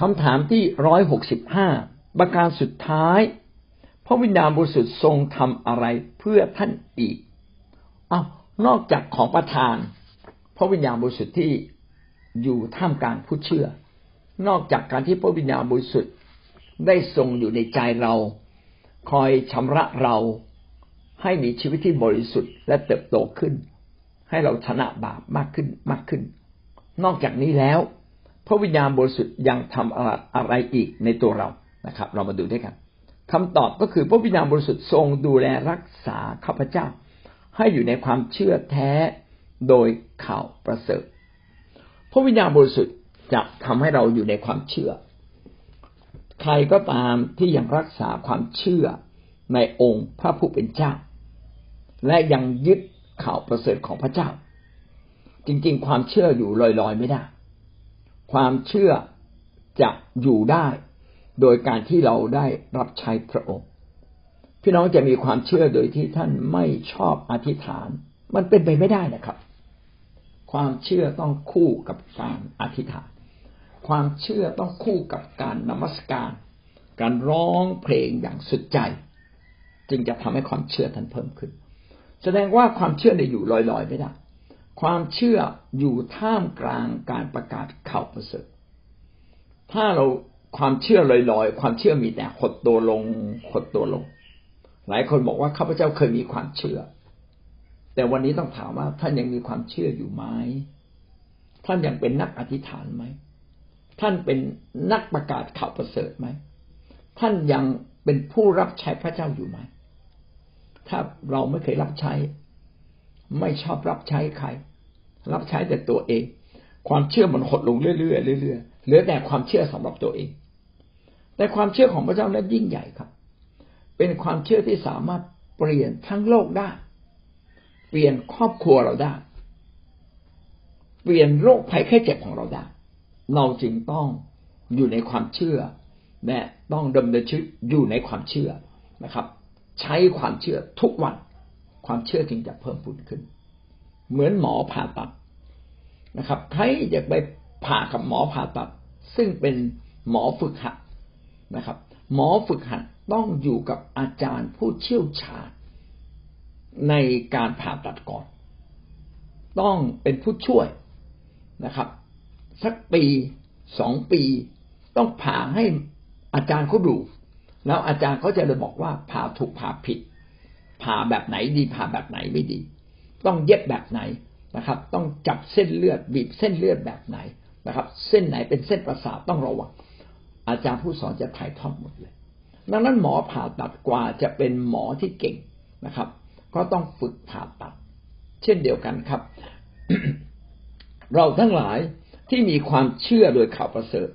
คำถามที่ร้อยหกสิบห้าประการสุดท้าย พระวิญญาณบริสุทธิ์ทรงทำอะไรเพื่อท่านอีกเอานอกจากของประทาน พระวิญญาณบริสุทธิ์ที่อยู่ท่ามกลางผู้เชื่อ นอกจากการที่พระวิญญาณบริสุทธิ์ได้ทรงอยู่ในใจเรา คอยชำระเราให้มีชีวิตที่บริสุทธิ์และเติบโตขึ้น ให้เราชนะบาปมากขึ้นมากขึ้น นอกจากนี้แล้ว พระวิญญาณบริสุทธิ์ยังทำอะไรอีกในตัวเรานะครับ เรามาดูด้วยกันคำตอบก็คือพระวิญญาณบริสุทธิ์ทรงดูแลรักษาข้าพเจ้า ให้อยู่ในความเชื่อแท้โดยข่าวประเสริฐ พระวิญญาณบริสุทธิ์จะทำให้เราอยู่ในความเชื่อ ใครก็ตามที่ยังรักษาความเชื่อในองค์พระผู้เป็นเจ้า และยังยึดข่าวประเสริฐของพระเจ้า จริง ๆ ความเชื่ออยู่ลอยๆไม่ได้ ความเชื่อจะอยู่ได้ โดยการที่เราได้รับใช้พระองค์ พี่น้องจะมีความเชื่อโดยที่ท่านไม่ชอบอธิษฐาน มันเป็นไปไม่ได้นะครับ ความเชื่อต้องคู่กับการอธิษฐาน ความเชื่อต้องคู่กับการนมัสการ การร้องเพลงอย่างสุดใจ จึงจะทำให้ความเชื่อท่านเพิ่มขึ้น แสดงว่าความเชื่อในอยู่ลอยๆไม่ได้ ความเชื่ออยู่ท่ามกลางการประกาศข่าวประเสริฐถ้าเราความเชื่อลอยๆ ความเชื่อมีแต่หดตัวลงหดตัวลง หลายคนบอกว่าข้าพเจ้าเคยมีความเชื่อ แต่วันนี้ต้องถามว่าท่านยังมีความเชื่ออยู่ไหมท่านยังเป็นนักอธิษฐานไหมท่านเป็นนักประกาศข่าวประเสริฐไหมท่านยังเป็นผู้รับใช้พระเจ้าอยู่ไหมถ้าเราไม่เคยรับใช้ ไม่ชอบรับใช้ใคร รับใช้แต่ตัวเอง ความเชื่อมันหดลงเรื่อยๆเรื่อยๆเหลือแต่ความเชื่อสำหรับตัวเอง แต่ความเชื่อของพระเจ้านั้นยิ่งใหญ่ครับ เป็นความเชื่อที่สามารถเปลี่ยนทั้งโลกได้ เปลี่ยนครอบครัวเราได้ เปลี่ยนโรคภัยแค่เจ็บของเราได้ เราจึงต้องอยู่ในความเชื่อและต้องดำเนินชีวิตอยู่ในความเชื่อนะครับ ใช้ความเชื่อทุกวัน ความเชื่อจึงจะเพิ่มพูนขึ้น เหมือนหมอผ่าตัดนะครับ ใครอยากไปผ่ากับหมอผ่าตัด ซึ่งเป็นหมอฝึกหัดนะครับ หมอฝึกหัดต้องอยู่กับอาจารย์ผู้เชี่ยวชาญในการผ่าตัดก่อน ต้องเป็นผู้ช่วยนะครับ สักปีสองปี ต้องผ่าให้อาจารย์เขาดู แล้วอาจารย์เขาจะเลยบอกว่าผ่าถูกผ่าผิด ผ่าแบบไหนดีผ่าแบบไหนไม่ดี ต้องเย็บแบบไหนนะครับ ต้องจับเส้นเลือดบีบเส้นเลือดแบบไหนนะครับ เส้นไหนเป็นเส้นประสาทต้องระวัง อาจารย์ผู้สอนจะถ่ายทอดหมดเลย ดังนั้นหมอผ่าตัดกว่าจะเป็นหมอที่เก่งนะครับ ก็ต้องฝึกผ่าตัด เช่นเดียวกันครับ เราทั้งหลายที่มีความเชื่อโดยข่าวประเสริฐ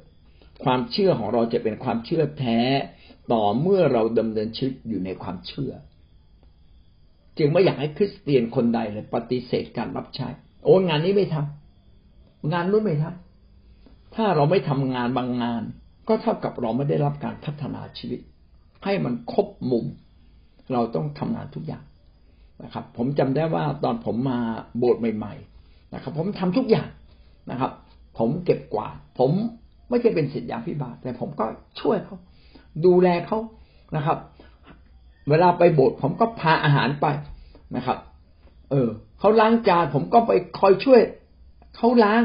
ความเชื่อของเราจะเป็นความเชื่อแท้ต่อเมื่อเราดำเนินชีวิตอยู่ในความเชื่อ จึงไม่อยากให้คริสเตียนคนใดเลยปฏิเสธการรับใช้ โอ้งานนี้ไม่ทำงานนู้นไม่ทำถ้าเราไม่ทำงานบางงาน ก็เท่ากับเราไม่ได้รับการพัฒนาชีวิต ให้มันครบมุม เราต้องทำงานทุกอย่างนะครับ ผมจำได้ว่าตอนผมมาโบสถ์ใหม่ๆนะครับ ผมทำทุกอย่างนะครับ ผมเก็บกวาดผมไม่ใช่เป็นศิษยาพิบาลแต่ผมก็ช่วยเขาดูแลเขานะครับ เวลาไปโบสถ์ผมก็พาอาหารไปนะครับ เออเขาล้างจานผมก็ไปคอยช่วยเขาล้าง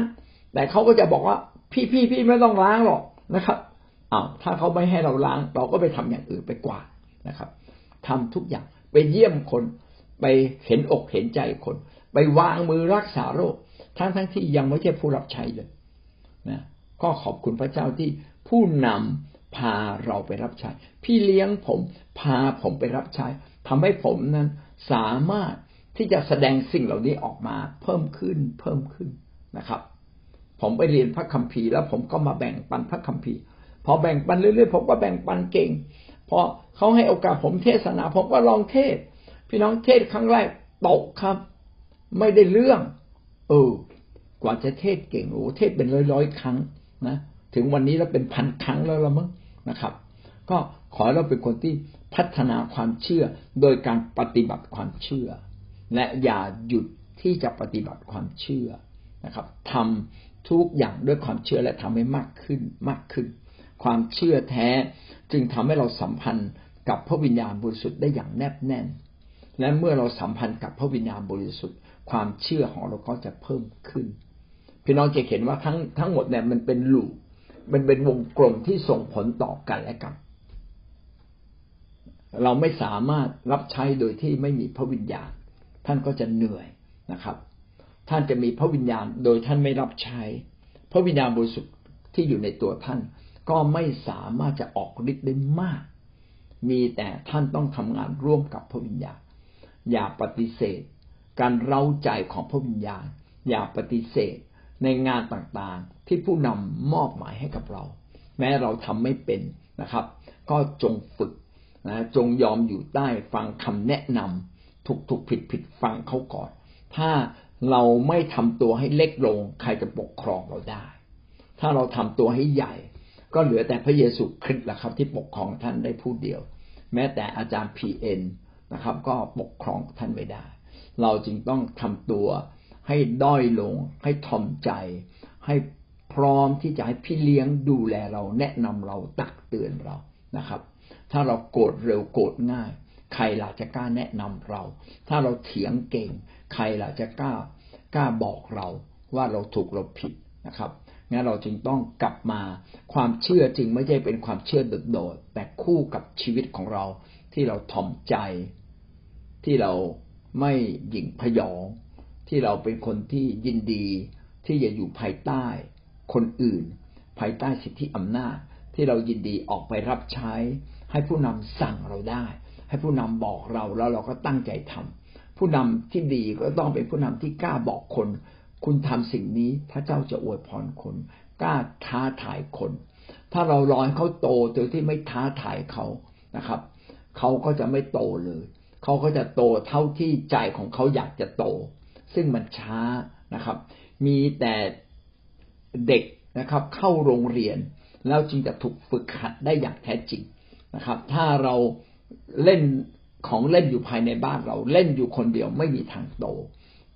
แต่เขาก็จะบอกว่า พี่พี่พี่ไม่ต้องล้างหรอกนะครับอ้าวถ้าเขาไม่ให้เราล้าง เราก็ไปทำอย่างอื่นไปกวาดนะครับทำทุกอย่างไปเยี่ยมคนไปเห็นอกเห็นใจคน ไปวางมือรักษาโรค ทั้งทั้งที่ยังไม่ใช่ผู้รับใช้เลยนะก็ขอบคุณพระเจ้าที่ผู้นำ พาเราไปรับใช้ พี่เลี้ยงผมพาผมไปรับใช้ทำให้ผมนั้นสามารถที่จะแสดงสิ่งเหล่านี้ออกมาเพิ่มขึ้นเพิ่มขึ้นนะครับ ผมไปเรียนพระคัมภีร์แล้วผมก็มาแบ่งปันพระคัมภีร์ พอแบ่งปันเรื่อยๆผมก็แบ่งปันเก่งพอเขาให้โอกาสผมเทศนา ผมก็ลองเทศ พี่น้องเทศครั้งแรกตกครับ ไม่ได้เรื่อง เออกว่าจะเทศเก่งโอ้เทศเป็นร้อยๆครั้งนะ ถึงวันนี้เราเป็นพันครั้งแล้วละมั้งนะครับ ก็ขอเราเป็นคนที่พัฒนาความเชื่อโดยการปฏิบัติความเชื่อ และอย่าหยุดที่จะปฏิบัติความเชื่อนะครับทำทุกอย่างด้วยความเชื่อและทำให้มากขึ้นมากขึ้น ความเชื่อแท้จึงทำให้เราสัมพันธ์กับพระวิญญาณบริสุทธิ์ได้อย่างแนบแน่น และเมื่อเราสัมพันธ์กับพระวิญญาณบริสุทธิ์ ความเชื่อของเราก็จะเพิ่มขึ้น พี่น้องจะเห็นว่าทั้งทั้งหมดเนี่ยมันเป็นลู มันเป็นวงกลมที่ส่งผลต่อกันและกัน เราไม่สามารถรับใช้โดยที่ไม่มีพระวิญญาณ ท่านก็จะเหนื่อยนะครับ ท่านจะมีพระวิญญาณโดยท่านไม่รับใช้ พระวิญญาณบริสุทธิ์ที่อยู่ในตัวท่าน ก็ไม่สามารถจะออกฤทธิ์ได้มาก มีแต่ท่านต้องทำงานร่วมกับพระวิญญาณ อย่าปฏิเสธ การเร้าใจของพระวิญญาณ อย่าปฏิเสธ ในงานต่างๆ ที่ผู้นำมอบหมายให้กับเรา แม้เราทำไม่เป็นนะครับ ก็จงฝึกนะจงยอมอยู่ใต้ฟังคำแนะนำถูกถูกผิดผิดฟังเขาก่อน ถ้าเราไม่ทำตัวให้เล็กลง ใครจะปกครองเราได้ ถ้าเราทำตัวให้ใหญ่ ก็เหลือแต่พระเยซูคริสต์ละครับ ที่ปกครองท่านได้ผู้เดียว แม้แต่อาจารย์พีเอ็นนะครับ ก็ปกครองท่านไม่ได้ เราจึงต้องทำตัว ให้ด้อยลง ให้ทอมใจ ให้พร้อมที่จะให้พี่เลี้ยงดูแลเราแนะนำเราตักเตือนเรานะครับ ถ้าเราโกรธเร็วโกรธง่าย ใครล่ะจะกล้าแนะนำเรา ถ้าเราเถียงเก่ง ใครล่ะจะกล้ากล้าบอกเราว่าเราถูกเราผิดนะครับงั้นเราจึงต้องกลับมาความเชื่อจึงไม่ใช่เป็นความเชื่อโดดๆแต่คู่กับชีวิตของเราที่เราถ่อมใจ ที่เราไม่หยิ่งพยอง ที่เราเป็นคนที่ยินดีที่จะอยู่ภายใต้คนอื่น ภายใต้สิทธิอำนาจ ที่เรายินดีออกไปรับใช้ ให้ผู้นำสั่งเราได้ ให้ผู้นำบอกเราแล้วเราก็ตั้งใจทำผู้นำที่ดีก็ต้องเป็นผู้นำที่กล้าบอกคน คุณทำสิ่งนี้พระเจ้าจะอวยพรคนกล้าท้าทายคน ถ้าเรารอให้เขาโตโดยที่ไม่ท้าทายเขานะครับ เขาก็จะไม่โตเลย เขาก็จะโตเท่าที่ใจของเขาอยากจะโต ซึ่งมันช้านะครับ มีแต่เด็กนะครับ เข้าโรงเรียน แล้วจึงจะถูกฝึกหัดได้อย่างแท้จริงนะครับ ถ้าเราเล่นของเล่นอยู่ภายในบ้านเราเล่นอยู่คนเดียวไม่มีทางโต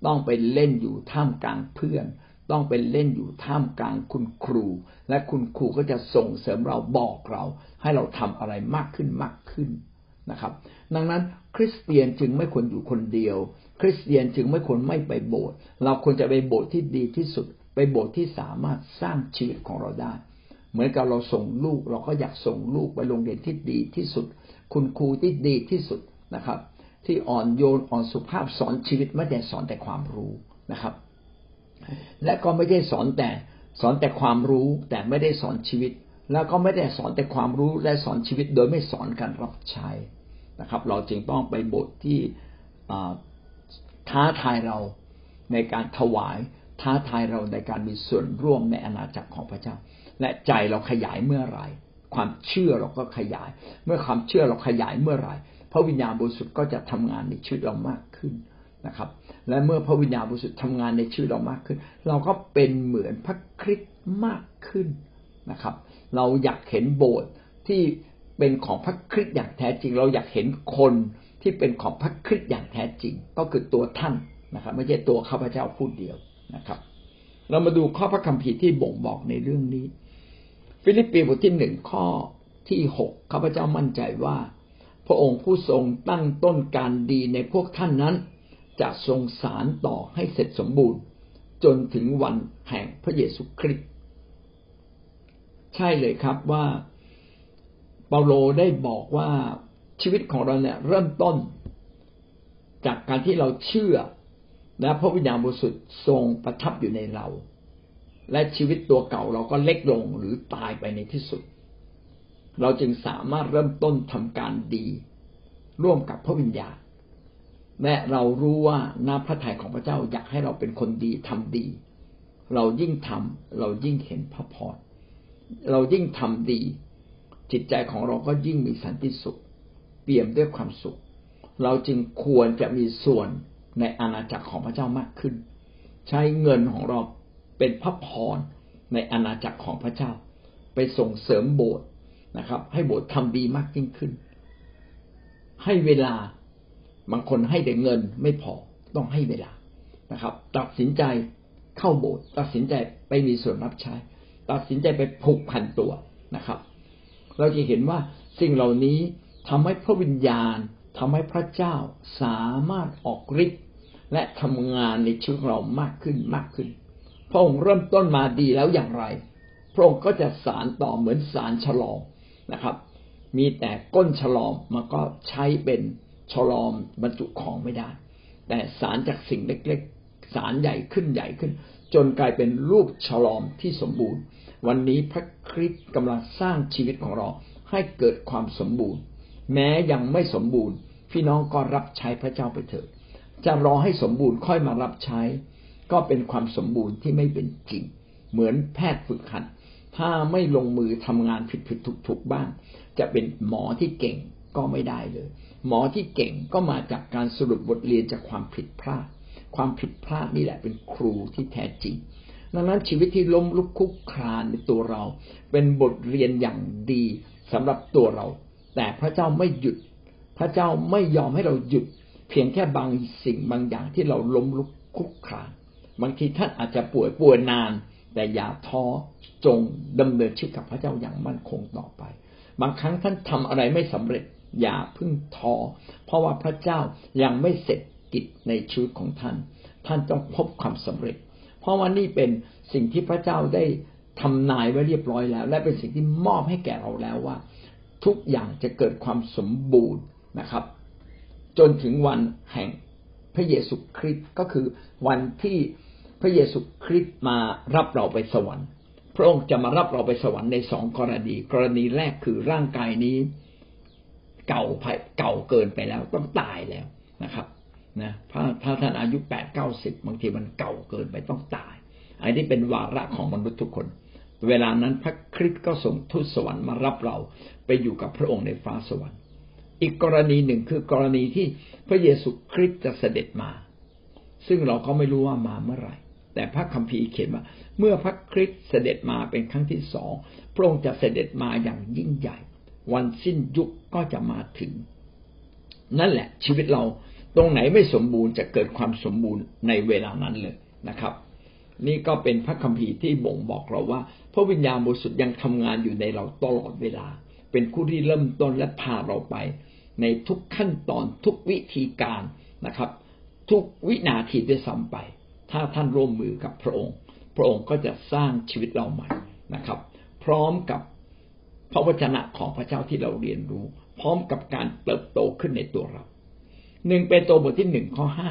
ต้องไปเล่นอยู่ท่ามกลางเพื่อน ต้องไปเล่นอยู่ท่ามกลางคุณครู และคุณครูก็จะส่งเสริมเราบอกเรา ให้เราทำอะไรมากขึ้นมากขึ้นนะครับ ดังนั้นคริสเตียนจึงไม่ควรอยู่คนเดียว คริสเตียนจึงไม่ควรไม่ไปโบสถ์เราควรจะไปโบสถ์ที่ดีที่สุด ไปโบสถ์ที่สามารถสร้างชีวิตของเราได้ เหมือนกับเราส่งลูก เราก็อยากส่งลูกไปโรงเรียนที่ดีที่สุด คุณครูที่ดีที่สุดนะครับ ที่อ่อนโยนอ่อนสุภาพสอนชีวิตไม่ได้สอนแต่ความรู้นะครับ และก็ไม่ได้สอนแต่สอนแต่ความรู้แต่ไม่ได้สอนชีวิต แล้วก็ไม่ได้สอนแต่ความรู้และสอนชีวิตโดยไม่สอนการรับใช้นะครับ เราจึงต้องไปโบสถ์ที่ ท้าทายเราในการถวาย ท้าทายเราในการมีส่วนร่วมในอาณาจักรของพระเจ้า และใจเราขยายเมื่อไหร่ความเชื่อเราก็ขยาย เมื่อความเชื่อเราขยายเมื่อไหร่พระวิญญาณบริสุทธิ์ก็จะทำงานในชีวิตเรามากขึ้นนะครับ และเมื่อพระวิญญาณบริสุทธิ์ทำงานในชีวิตเรามากขึ้น เราก็เป็นเหมือนพระคริสต์มากขึ้นนะครับ เราอยากเห็นโบสถ์ที่เป็นของพระคริสต์อย่างแท้จริง เราอยากเห็นคน ที่เป็นของพระคริสต์อย่างแท้จริง ก็คือตัวท่านนะครับ ไม่ใช่ตัวข้าพเจ้าพูดเดียวนะครับ เรามาดูข้อพระคัมภีร์ที่บ่งบอกในเรื่องนี้ ฟิลิปปีบทที่หนึ่งข้อที่หกข้าพเจ้ามั่นใจว่า พระองค์ผู้ทรงตั้งต้นการดีในพวกท่านนั้น จะทรงสารต่อให้เสร็จสมบูรณ์ จนถึงวันแห่งพระเยซูคริสต์ใช่เลยครับว่าเปาโลได้บอกว่า ชีวิตของเราเนี่ย เริ่มต้น จากการที่เราเชื่อและพระวิญญาณบริสุทธิ์ทรงประทับอยู่ในเรา และชีวิตตัวเก่าเราก็เล็กลงหรือตายไปในที่สุด เราจึงสามารถเริ่มต้นทำการดี ร่วมกับพระวิญญาณและเรารู้ว่าหน้าพระทัยของพระเจ้าอยากให้เราเป็นคนดีทำดี เรายิ่งทำเรายิ่งเห็นพระพรเรายิ่งทำดี จิตใจของเราก็ยิ่งมีสันติสุข เปี่ยมด้วยความสุข เราจึงควรจะมีส่วนในอาณาจักรของพระเจ้ามากขึ้น ใช้เงินของเราเป็นพระพรในอาณาจักรของพระเจ้า ไปส่งเสริมโบสถ์นะครับ ให้โบสถ์ทำดีมากยิ่งขึ้น ให้เวลาบางคนให้แต่เงินไม่พอต้องให้เวลานะครับ ตัดสินใจเข้าโบสถ์ตัดสินใจไปมีส่วนรับใช้ ตัดสินใจไปผูกพันตัวนะครับ เราจะเห็นว่าสิ่งเหล่านี้ ทำให้พระวิญญาณทำให้พระเจ้าสามารถออกฤทธิ์และทำงานในชีวิตเรามากขึ้นมากขึ้น พระองค์เริ่มต้นมาดีแล้วอย่างไร พระองค์ก็จะสารต่อเหมือนสารฉลองนะครับ มีแต่ก้นฉลอมมันก็ใช้เป็นฉลอมบรรจุของไม่ได้ แต่สารจากสิ่งเล็กๆ สารใหญ่ขึ้นใหญ่ขึ้น จนกลายเป็นรูปฉลอมที่สมบูรณ์ วันนี้พระคริสต์กำลังสร้างชีวิตของเราให้เกิดความสมบูรณ์ แม้ยังไม่สมบูรณ์ พี่น้องก็รับใช้พระเจ้าไปเถิดจะรอให้สมบูรณ์ค่อยมารับใช้ ก็เป็นความสมบูรณ์ที่ไม่เป็นจริง เหมือนแพทย์ฝึกหัด ถ้าไม่ลงมือทำงานผิดผิดถูกถูกบ้าง จะเป็นหมอที่เก่งก็ไม่ได้เลย หมอที่เก่งก็มาจากการสรุปบทเรียนจากความผิดพลาด ความผิดพลาดนี่แหละเป็นครูที่แท้จริง ดังนั้นชีวิตที่ล้มลุกคุกคลานในตัวเรา เป็นบทเรียนอย่างดีสำหรับตัวเรา แต่พระเจ้าไม่หยุด พระเจ้าไม่ยอมให้เราหยุด เพียงแค่บางสิ่งบางอย่างที่เราล้มลุกคุกคานบางทีท่านอาจจะป่วยป่วยนาน แต่อย่าท้อจงดำเนินชีวิตกับพระเจ้าอย่างมั่นคงต่อไป บางครั้งท่านทำอะไรไม่สำเร็จอย่าพึ่งท้อเพราะว่าพระเจ้ายังไม่เสร็จกิจในชีวิตของท่าน ท่านต้องพบความสำเร็จ เพราะว่านี่เป็นสิ่งที่พระเจ้าได้ทำนายไว้เรียบร้อยแล้ว และเป็นสิ่งที่มอบให้แก่เราแล้วว่า ทุกอย่างจะเกิดความสมบูรณ์นะครับ จนถึงวันแห่งพระเยซูคริสต์ก็คือวันที่พระเยซูคริสต์มารับเราไปสวรรค์ พระองค์จะมารับเราไปสวรรค์ในสองกรณี กรณีแรกคือร่างกายนี้ เก่าเก่าเกินไปแล้วต้องตายแล้วนะครับนะถ้าถ้าท่านอายุแปดเก้าสิบบางทีมันเก่าเกินไปต้องตาย อันนี้เป็นวาระของมนุษย์ทุกคน เวลานั้นพระคริสต์ก็ส่งทูตสวรรค์มารับเราไปอยู่กับพระองค์ในฟ้าสวรรค์ อีกกรณีหนึ่งคือกรณีที่พระเยซูคริสต์จะเสด็จมา ซึ่งเราก็ไม่รู้ว่ามาเมื่อไหร่ แต่พระคัมภีร์เขียนว่า เมื่อพระคริสต์เสด็จมาเป็นครั้งที่สองพระองค์จะเสด็จมาอย่างยิ่งใหญ่ วันสิ้นยุคก็จะมาถึง นั่นแหละชีวิตเราตรงไหนไม่สมบูรณ์จะเกิดความสมบูรณ์ในเวลานั้นเลยนะครับ นี่ก็เป็นพระคัมภีร์ที่บ่งบอกเราว่า พระวิญญาณบริสุทธิ์ยังทำงานอยู่ในเราตลอดเวลา เป็นผู้ที่เริ่มต้นและพาเราไป ในทุกขั้นตอนทุกวิธีการนะครับ ทุกวินาทีด้วยซ้ำไป ถ้าท่านร่วมมือกับพระองค์ พระองค์ก็จะสร้างชีวิตเราใหม่นะครับ พร้อมกับพระวจนะของพระเจ้าที่เราเรียนรู้ พร้อมกับการเติบโตขึ้นในตัวเราหนึ่งเป็นตัวบทที่หนึ่งข้อห้า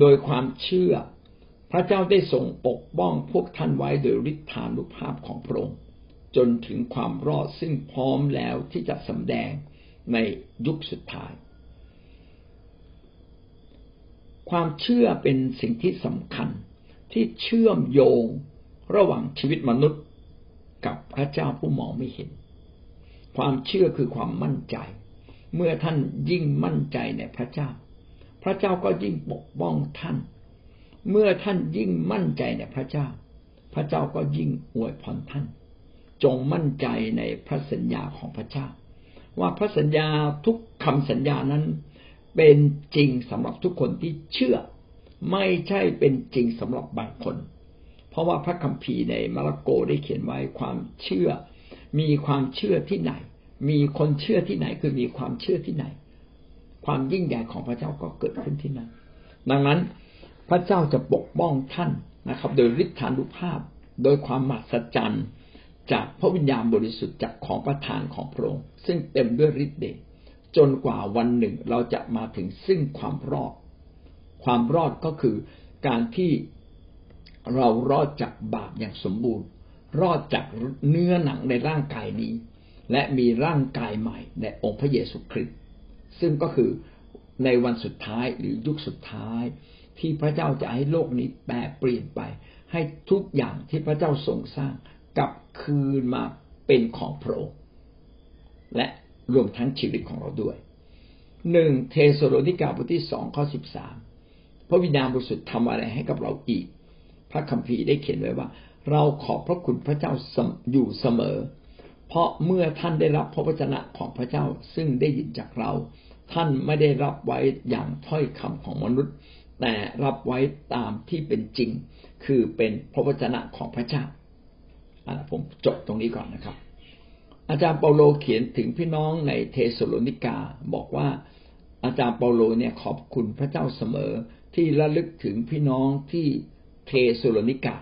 โดยความเชื่อ พระเจ้าได้ทรงปกป้องพวกท่านไว้โดยฤทธานุภาพของพระองค์จนถึงความรอดซึ่งพร้อมแล้วที่จะสำแดงในยุคสุดท้าย ความเชื่อเป็นสิ่งที่สำคัญที่เชื่อมโยงระหว่างชีวิตมนุษย์กับพระเจ้าผู้มองไม่เห็น ความเชื่อคือความมั่นใจ เมื่อท่านยิ่งมั่นใจในพระเจ้า พระเจ้าก็ยิ่งปกป้องท่าน เมื่อท่านยิ่งมั่นใจในพระเจ้า พระเจ้าก็ยิ่งอวยพรท่าน จงมั่นใจในพระสัญญาของพระเจ้า ว่าพระสัญญาทุกคำสัญญานั้น เป็นจริงสำหรับทุกคนที่เชื่อ ไม่ใช่เป็นจริงสำหรับบางคน เพราะว่าพระคัมภีร์ในมาระโกได้เขียนไว้ความเชื่อ มีความเชื่อที่ไหน มีคนเชื่อที่ไหนคือมีความเชื่อที่ไหน ความยิ่งใหญ่ของพระเจ้าก็เกิดขึ้นที่นั่นดังนั้น พระเจ้าจะปกป้องท่านนะครับ โดยฤทธานุภาพ โดยความมหัศจรรย์จากพระวิญญาณบริสุทธิ์จากของประทานของพระองค์ซึ่งเต็มด้วยฤทธิ์เดชจนกว่าวันหนึ่งเราจะมาถึงซึ่งความรอด ความรอดก็คือการที่เรารอดจากบาปอย่างสมบูรณ์ รอดจากเนื้อหนังในร่างกายนี้ และมีร่างกายใหม่ในองค์พระเยซูคริสต์ซึ่งก็คือในวันสุดท้ายหรือยุคสุดท้าย ที่พระเจ้าจะให้โลกนี้แปรเปลี่ยนไป ให้ทุกอย่างที่พระเจ้าทรงสร้างกลับคืนมาเป็นของพระองค์และรวมทั้งชีวิตของเราด้วยหนึ่งเทสโลนิกาบทที่สองข้อสิบสามพระวิญญาณบริสุทธิ์ทำอะไรให้กับเราอีก พระคัมภีร์ได้เขียนไว้ว่า เราขอบพระคุณพระเจ้าอยู่เสมอ เพราะเมื่อท่านได้รับพระวจนะของพระเจ้าซึ่งได้ยินจากเรา ท่านไม่ได้รับไว้อย่างถ้อยคำของมนุษย์ แต่รับไว้ตามที่เป็นจริง คือเป็นพระวจนะของพระเจ้าผมจบตรงนี้ก่อนนะครับ อาจารย์เปาโลเขียนถึงพี่น้องในเทสโลนิกาบอกว่าอาจารย์เปาโลเนี่ยขอบคุณพระเจ้าเสมอที่ระลึกถึงพี่น้องที่เทสโลนิกา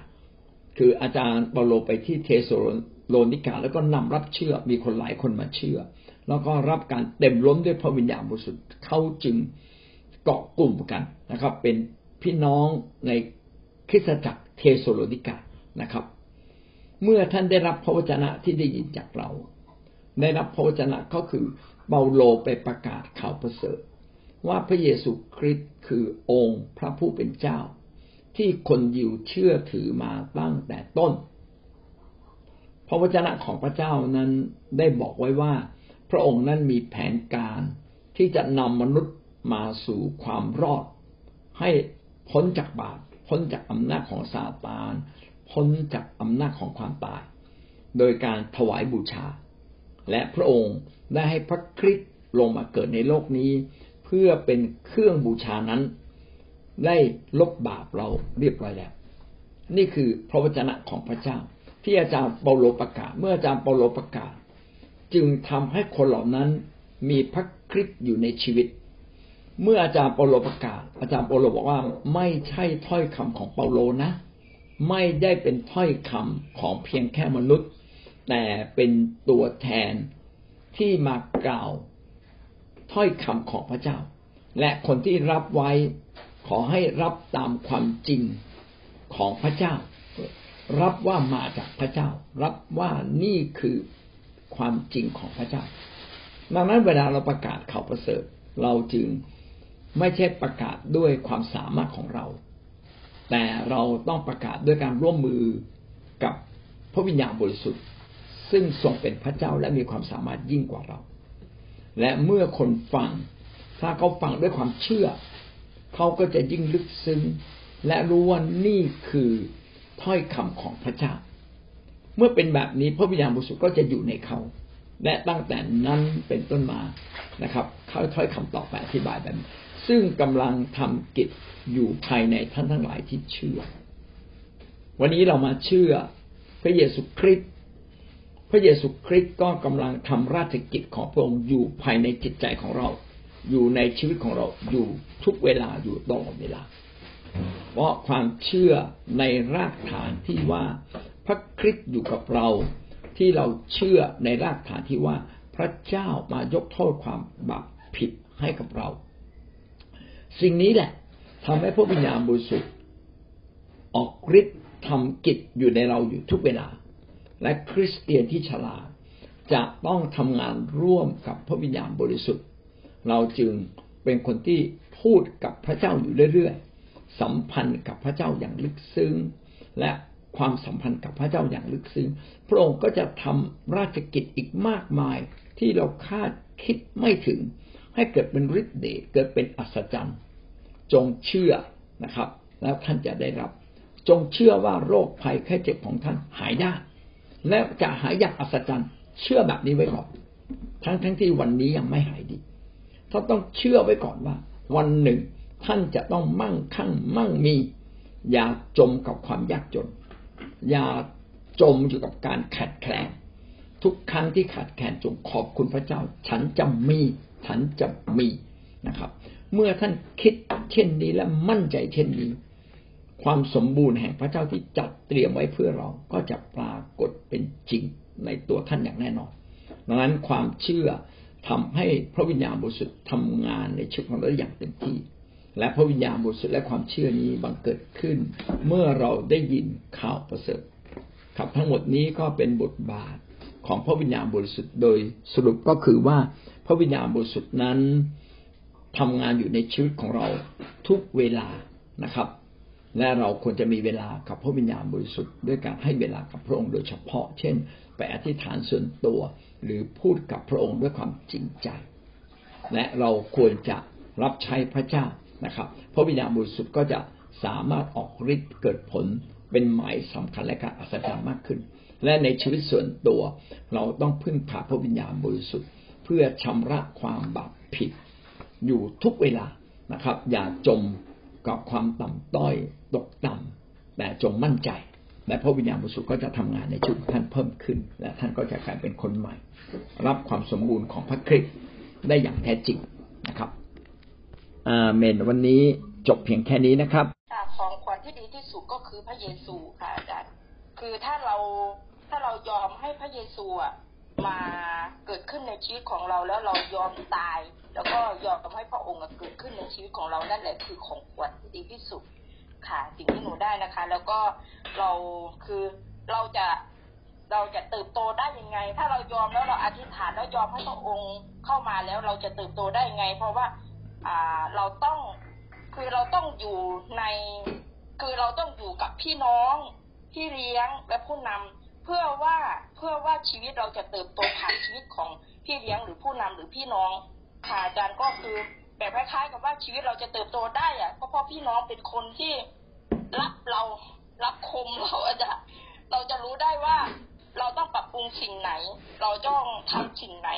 คืออาจารย์เปาโลไปที่เทสโลนิกา แล้วก็นำรับเชื่อมีคนหลายคนมาเชื่อ แล้วก็รับการเต็มล้นด้วยพระวิญญาณบริสุทธิ์เขาจึง เกาะกลุ่มกันนะครับ เป็นพี่น้องในคริสตจักรเทสโลนิกานะครับ เมื่อท่านได้รับพระวจนะที่ได้ยินจากเรา ได้รับพระวจนะก็คือเปาโลไปประกาศข่าวประเสริฐ ว่าพระเยซูคริสต์คือองค์พระผู้เป็นเจ้า ที่คนยิวเชื่อถือมาตั้งแต่ต้น พระวจนะของพระเจ้านั้นได้บอกไว้ว่า พระองค์นั้นมีแผนการที่จะนำมนุษย์ มาสู่ความรอด ให้พ้นจากบาปพ้นจากอำนาจของซาตาน พ้นจากอำนาจของความตาย โดยการถวายบูชา และพระองค์ได้ให้พระคริสต์ลงมาเกิดในโลกนี้ เพื่อเป็นเครื่องบูชานั้น ได้ลบบาปเราเรียบร้อยแล้ว นี่คือพระวจนะของพระเจ้า ที่อาจารย์เปาโลประกาศ เมื่ออาจารย์เปาโลประกาศ จึงทำให้คนเหล่านั้นมีพระคริสต์อยู่ในชีวิต เมื่ออาจารย์เปาโลประกาศ อาจารย์เปาโลบอกว่าไม่ใช่ถ้อยคำของเปาโลนะ ไม่ได้เป็นถ้อยคำของเพียงแค่มนุษย์ แต่เป็นตัวแทนที่มากล่าวถ้อยคำของพระเจ้า และคนที่รับไว้ขอให้รับตามความจริงของพระเจ้า รับว่ามาจากพระเจ้า รับว่านี่คือความจริงของพระเจ้า ดังนั้นเวลาเราประกาศข่าวประเสริฐเราจึง ไม่ใช่ประกาศด้วยความสามารถของเรา แต่เราต้องประกาศด้วยการร่วมมือกับพระวิญญาณบริสุทธิ์ ซึ่งทรงเป็นพระเจ้าและมีความสามารถยิ่งกว่าเรา และเมื่อคนฟัง ถ้าเขาฟังด้วยความเชื่อ เขาก็จะยิ่งลึกซึ้ง และรู้ว่านี่คือถ้อยคำของพระเจ้า เมื่อเป็นแบบนี้พระวิญญาณบริสุทธิ์ก็จะอยู่ในเขา และตั้งแต่นั้นเป็นต้นมานะครับ เขาถ้อยคำต่อไปอธิบายแบบ ซึ่งกำลังทำกิจอยู่ภายในท่านทั้งหลายที่เชื่อ วันนี้เรามาเชื่อพระเยซูคริสต์พระเยซูคริสต์ก็กำลังทำราชกิจของพระองค์อยู่ภายในจิตใจของเรา อยู่ในชีวิตของเราอยู่ทุกเวลาอยู่ตลอดเวลา เพราะความเชื่อในรากฐานที่ว่าพระคริสต์อยู่กับเรา ที่เราเชื่อในรากฐานที่ว่าพระเจ้ามายกโทษความบาปผิดให้กับเรา สิ่งนี้แหละทำให้พระวิญญาณบริสุทธิ์ออกฤทธิ์ทำกิจอยู่ในเราอยู่ทุกเวลา และคริสเตียนที่ฉลาดจะต้องทำงานร่วมกับพระวิญญาณบริสุทธิ์ เราจึงเป็นคนที่พูดกับพระเจ้าอยู่เรื่อยๆ สัมพันธ์กับพระเจ้าอย่างลึกซึ้ง และความสัมพันธ์กับพระเจ้าอย่างลึกซึ้ง พระองค์ก็จะทำราชกิจอีกมากมายที่เราคาดคิดไม่ถึง ให้เกิดเป็นฤทธิ์เดชเกิดเป็นอัศจรรย์ จงเชื่อนะครับ แล้วท่านจะได้รับ จงเชื่อว่าโรคภัยแค่เจ็บของท่านหายได้ และจะหายอย่างอัศจรรย์ เชื่อแบบนี้ไว้ก่อน ทั้งทั้งที่วันนี้ยังไม่หายดีท่านต้องเชื่อไว้ก่อนว่า วันหนึ่งท่านจะต้องมั่งคั่งมั่งมี อย่าจมกับความยากจน อย่าจมอยู่กับการขัดแคลนทุกครั้งที่ขาดแคลนจงขอบคุณพระเจ้า ฉันจะมี ฉันจะมีนะครับ เมื่อท่านคิดเช่นนี้และมั่นใจเช่นนี้ ความสมบูรณ์แห่งพระเจ้าที่จัดเตรียมไว้เพื่อเราก็จะปรากฏเป็นจริงในตัวท่านอย่างแน่นอน ดังนั้นความเชื่อทำให้พระวิญญาณบริสุทธิ์ทำงานในชีวิตของเราอย่างเต็มที่ และพระวิญญาณบริสุทธิ์และความเชื่อนี้บังเกิดขึ้น เมื่อเราได้ยินข่าวประเสริฐครับทั้งหมดนี้ก็เป็นบทบาทของพระวิญญาณบริสุทธิ์โดยสรุปก็คือว่าพระวิญญาณบริสุทธิ์นั้น ทำงานอยู่ในชีวิตของเราทุกเวลานะครับ และเราควรจะมีเวลากับพระวิญญาณบริสุทธิ์ด้วยการให้เวลากับพระองค์โดยเฉพาะ เช่น ไปอธิษฐานส่วนตัว หรือพูดกับพระองค์ด้วยความจริงใจ และเราควรจะรับใช้พระเจ้านะครับ พระวิญญาณบริสุทธิ์ก็จะสามารถออกฤทธิ์เกิดผลเป็นหมายสำคัญและการอัศจรรย์มากขึ้น และในชีวิตส่วนตัว เราต้องพึ่งพาพระวิญญาณบริสุทธิ์ เพื่อชำระความบาปผิด อยู่ทุกเวลานะครับ อย่าจมกับความต่ำต้อยตกต่ำแต่จงมั่นใจ และพระวิญญาณบริสุทธิ์ก็จะทำงานในชีวิตท่านเพิ่มขึ้น และท่านก็จะกลายเป็นคนใหม่ รับความสมบูรณ์ของพระคริสต์ได้อย่างแท้จริงนะครับอาเมนวันนี้จบเพียงแค่นี้นะครับของขวัญที่ดีที่สุดก็คือพระเยซูค่ะอาจารย์คือถ้าเราถ้าเรายอมให้พระเยซูอะ มาเกิดขึ้นในชีวิตของเราแล้วเรายอมตาย แล้วก็ยอมให้พระองค์เกิดขึ้นในชีวิตของเรานั่นแหละคือของขวัญที่ดีที่สุดค่ะสิ่งที่หนูได้นะคะ แล้วก็เราคือเราจะเราจะเติบโตได้ยังไง ถ้าเรายอมแล้วเราอธิษฐานแล้วยอมให้พระองค์เข้ามาแล้วเราจะเติบโตได้ยังไง เพราะว่าอ่าเราต้องคือเราต้องอยู่ใน คือเราต้องอยู่กับพี่น้องพี่เลี้ยงและผู้นำ เพื่อว่าเพื่อว่าชีวิตเราจะเติบโตผ่านชีวิตของพี่เลี้ยงหรือผู้นำหรือพี่น้องค่ะอาจารย์ก็คือแบบคล้ายๆกับว่าชีวิตเราจะเติบโตได้อะเพราะพ่อพี่น้องเป็นคนที่รับเรารับคมเราอาจารย์เราจะรู้ได้ว่าเราต้องปรับปรุงสิ่งไหน เราต้องทำสิ่งไหน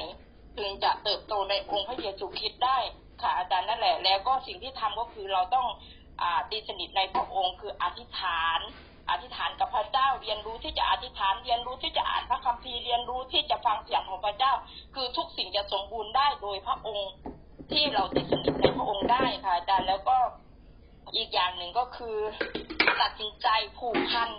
ถึงจะเติบโตในองค์พระเยซูคริสต์ได้ค่ะอาจารย์นั่นแหละ แล้วก็สิ่งที่ทำก็คือเราต้องอ่าตีสนิทในพระองค์คืออธิษฐาน เรียนรู้ที่จะอ่านพระคัมภีร์เรียนรู้ที่จะฟังเสียงของพระเจ้า คือทุกสิ่งจะสมบูรณ์ได้โดยพระองค์ที่เราติดสนิทในพระองค์ได้ค่ะอาจารย์แล้วก็อีกอย่างหนึ่งก็คือตัดสินใจผูกพัน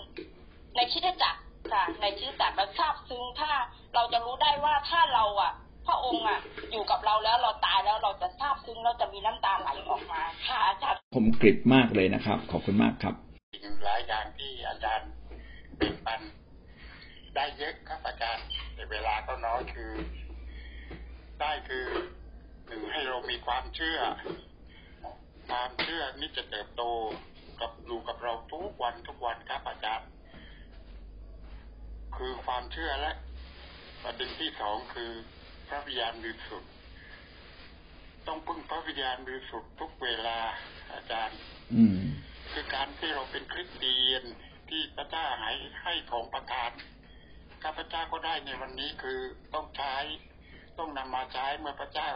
ในคิดจักรค่ะ ในคิดจักรและทราบซึ้งถ้าเราจะรู้ได้ว่าถ้าเราอะ พระองค์อะ อยู่กับเราแล้วเราตายแล้วเราจะทราบซึ้งเราจะมีน้ำตาไหลออกมา ค่ะอาจารย์ผมกริบมากเลยนะครับ ขอบคุณมากครับหลายอย่างที่อาจารย์แบ่งปัน ได้เยอะครับอาจารย์แต่เวลาก็น้อยคือ ได้คือหนึ่งให้เรามีความเชื่อ ความเชื่อนี่จะเติบโตกับอยู่กับเราทุกวันทุกวันครับอาจารย์คือความเชื่อและประเด็นที่สองคือพระวิญญาณบริสุทธิ์ต้องพึ่งพระวิญญาณบริสุทธิ์ทุกเวลาอาจารย์ อืมคือการที่เราเป็นคริสเตียนที่พระเจ้าให้ให้ของประทาน ข้าพเจ้าก็ได้ในวันนี้คือต้องใช้ ต้องนำมาใช้เมื่อพระเจ้า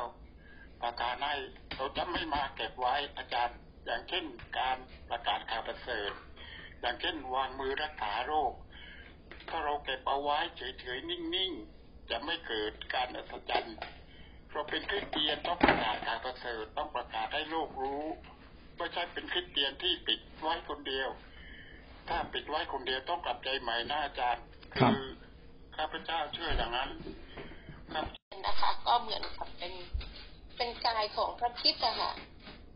ประทานให้เราจะไม่มาเก็บไว้อาจารย์ อย่างเช่นการประกาศข่าวประเสริฐอย่างเช่นวางมือรักษาโรค ถ้าเราเก็บเอาไว้เฉยๆนิ่งๆ จะไม่เกิดการอัศจรรย์เราเป็นคริสเตียนต้องประกาศข่าวประเสริฐต้องประกาศให้โลกรู้ไม่ใช่เป็นคริสเตียนที่ปิดไว้คนเดียว ถ้าปิดไว้คนเดียวต้องกลับใจใหม่นะอาจารย์ครับคือ ข้าพเจ้าเชื่ออย่างนั้นครับนะคะ ก็เหมือนกับเป็นเป็นกายของพระคริสต์อะค่ะ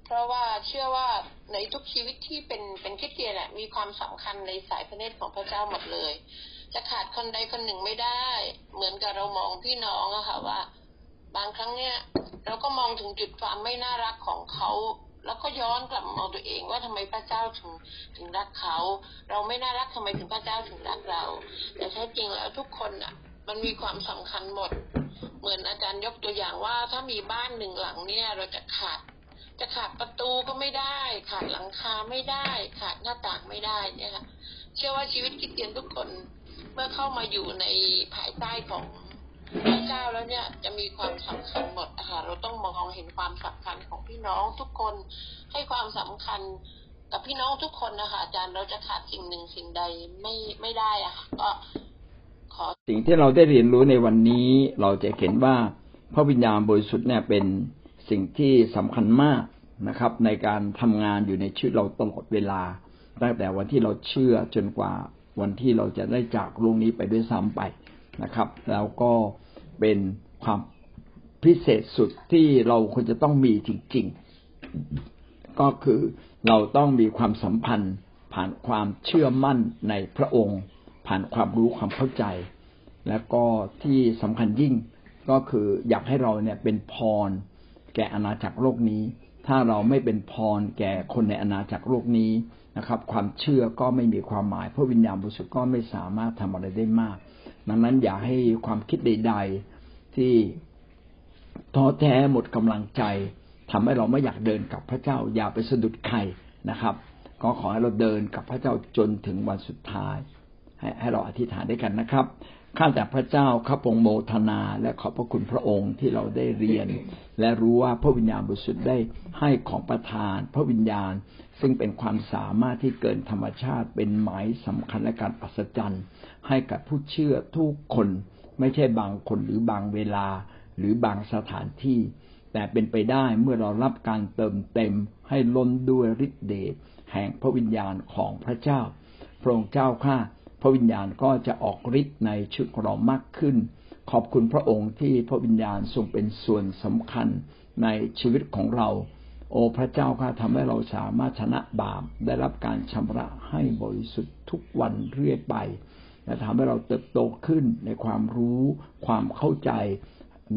เพราะว่าเชื่อว่าในทุกชีวิตที่เป็นเป็นคริสเตียนอะมีความสำคัญในสายพระเนตรของพระเจ้าหมดเลย จะขาดคนใดคนหนึ่งไม่ได้ เหมือนกับเรามองพี่น้องอะค่ะว่า บางครั้งเนี่ย เราก็มองถึงจุดความไม่น่ารักของเขา แล้วก็ย้อนกลับมามองตัวเองว่าทำไมพระเจ้าถึงถึงรักเขา เราไม่น่ารักทำไมถึงพระเจ้าถึงรักเรา แต่แท้จริงแล้วทุกคนอะ มันมีความสำคัญหมด เหมือนอาจารย์ยกตัวอย่างว่าถ้ามีบ้านหนึ่งหลังเนี่ยเราจะขาดจะขาดประตูก็ไม่ได้ ขาดหลังคาไม่ได้ ขาดหน้าต่างไม่ได้เนี่ยค่ะเชื่อว่าชีวิตคริสเตียนทุกคนเมื่อเข้ามาอยู่ในภายใต้ของ พระเจ้าแล้วเนี่ยจะมีความสำคัญหมดอะค่ะเราต้องมองเห็นความสำคัญของพี่น้องทุกคนให้ความสำคัญกับพี่น้องทุกคนนะคะอาจารย์เราจะขาดสิ่งหนึ่งสิ่งใดไม่ไม่ได้อะค่ะก็ขอสิ่งที่เราได้เรียนรู้ในวันนี้เราจะเห็นว่าพระวิญญาณบริสุทธิ์เนี่ยเป็นสิ่งที่สำคัญมากนะครับ ในการทำงานอยู่ในชีวิตเราตลอดเวลาตั้งแต่วันที่เราเชื่อจนกว่าวันที่เราจะได้จากโลกนี้ไปด้วยซ้ำไป นะครับ แล้วก็เป็นความพิเศษสุดที่เราควรจะต้องมีจริง ๆ ก็คือเราต้องมีความสัมพันธ์ ผ่านความเชื่อมั่นในพระองค์ ผ่านความรู้ความเข้าใจ และก็ที่สำคัญยิ่งก็คืออยากให้เราเนี่ยเป็นพร แก่อาณาจักรโลกนี้ ถ้าเราไม่เป็นพรแก่คนในอาณาจักรโลกนี้ นะครับ ความเชื่อก็ไม่มีความหมายเพราะวิญญาณบริสุทธิ์ก็ไม่สามารถทำอะไรได้มาก ดังนั้นอย่าให้ความคิดใด ๆ ที่ท้อแท้หมดกำลังใจทำให้เราไม่อยากเดินกับพระเจ้า อย่าไปสะดุดใครนะครับ ก็ขอให้เราเดินกับพระเจ้าจนถึงวันสุดท้ายให้ให้เราอธิษฐานด้วยกันนะครับข้าแต่พระเจ้าข้าพงโมทนา และขอบพระคุณพระองค์ที่เราได้เรียน และรู้ว่าพระวิญญาณบริสุทธิ์ได้ให้ของประทาน พระวิญญาณ ซึ่งเป็นความสามารถที่เกินธรรมชาติเป็นหมายสำคัญและการอัศจรรย์ ให้กับผู้เชื่อทุกคน ไม่ใช่บางคนหรือบางเวลาหรือบางสถานที่ แต่เป็นไปได้เมื่อเรารับการเติมเต็มให้ล้นด้วยฤทธิเดชแห่งพระวิญญาณของพระเจ้า พระองค์เจ้าข้าพระวิญญาณก็จะออกฤทธิ์ในชีวิตของเรามากขึ้น ขอบคุณพระองค์ที่พระวิญญาณทรงเป็นส่วนสำคัญในชีวิตของเรา โอ้พระเจ้าข้าทำให้เราสามารถชนะบาปได้รับการชำระให้บริสุทธิ์ทุกวันเรื่อยไปและทำให้เราเติบโตขึ้นในความรู้ ความเข้าใจ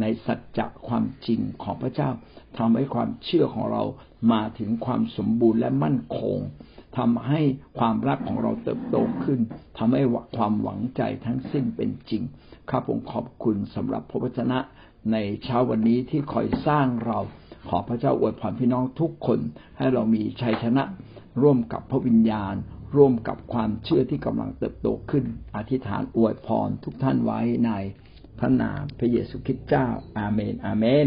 ในสัจจะความจริงของพระเจ้าทำให้ความเชื่อของเรามาถึงความสมบูรณ์และมั่นคงทำให้ความรักของเราเติบโตขึ้นทำให้ความหวังใจทั้งสิ้นเป็นจริงข้าพงขอบคุณสำหรับพระวจนะในเช้าวันนี้ที่คอยสร้างเรา ขอพระเจ้าอวยพรพี่น้องทุกคนให้เรามีชัยชนะ ร่วมกับพระวิญญาณ ร่วมกับความเชื่อที่กำลังเติบโตขึ้น อธิษฐานอวยพรทุกท่านไว้ในพระนามพระเยซูคริสต์เจ้า อาเมน อาเมน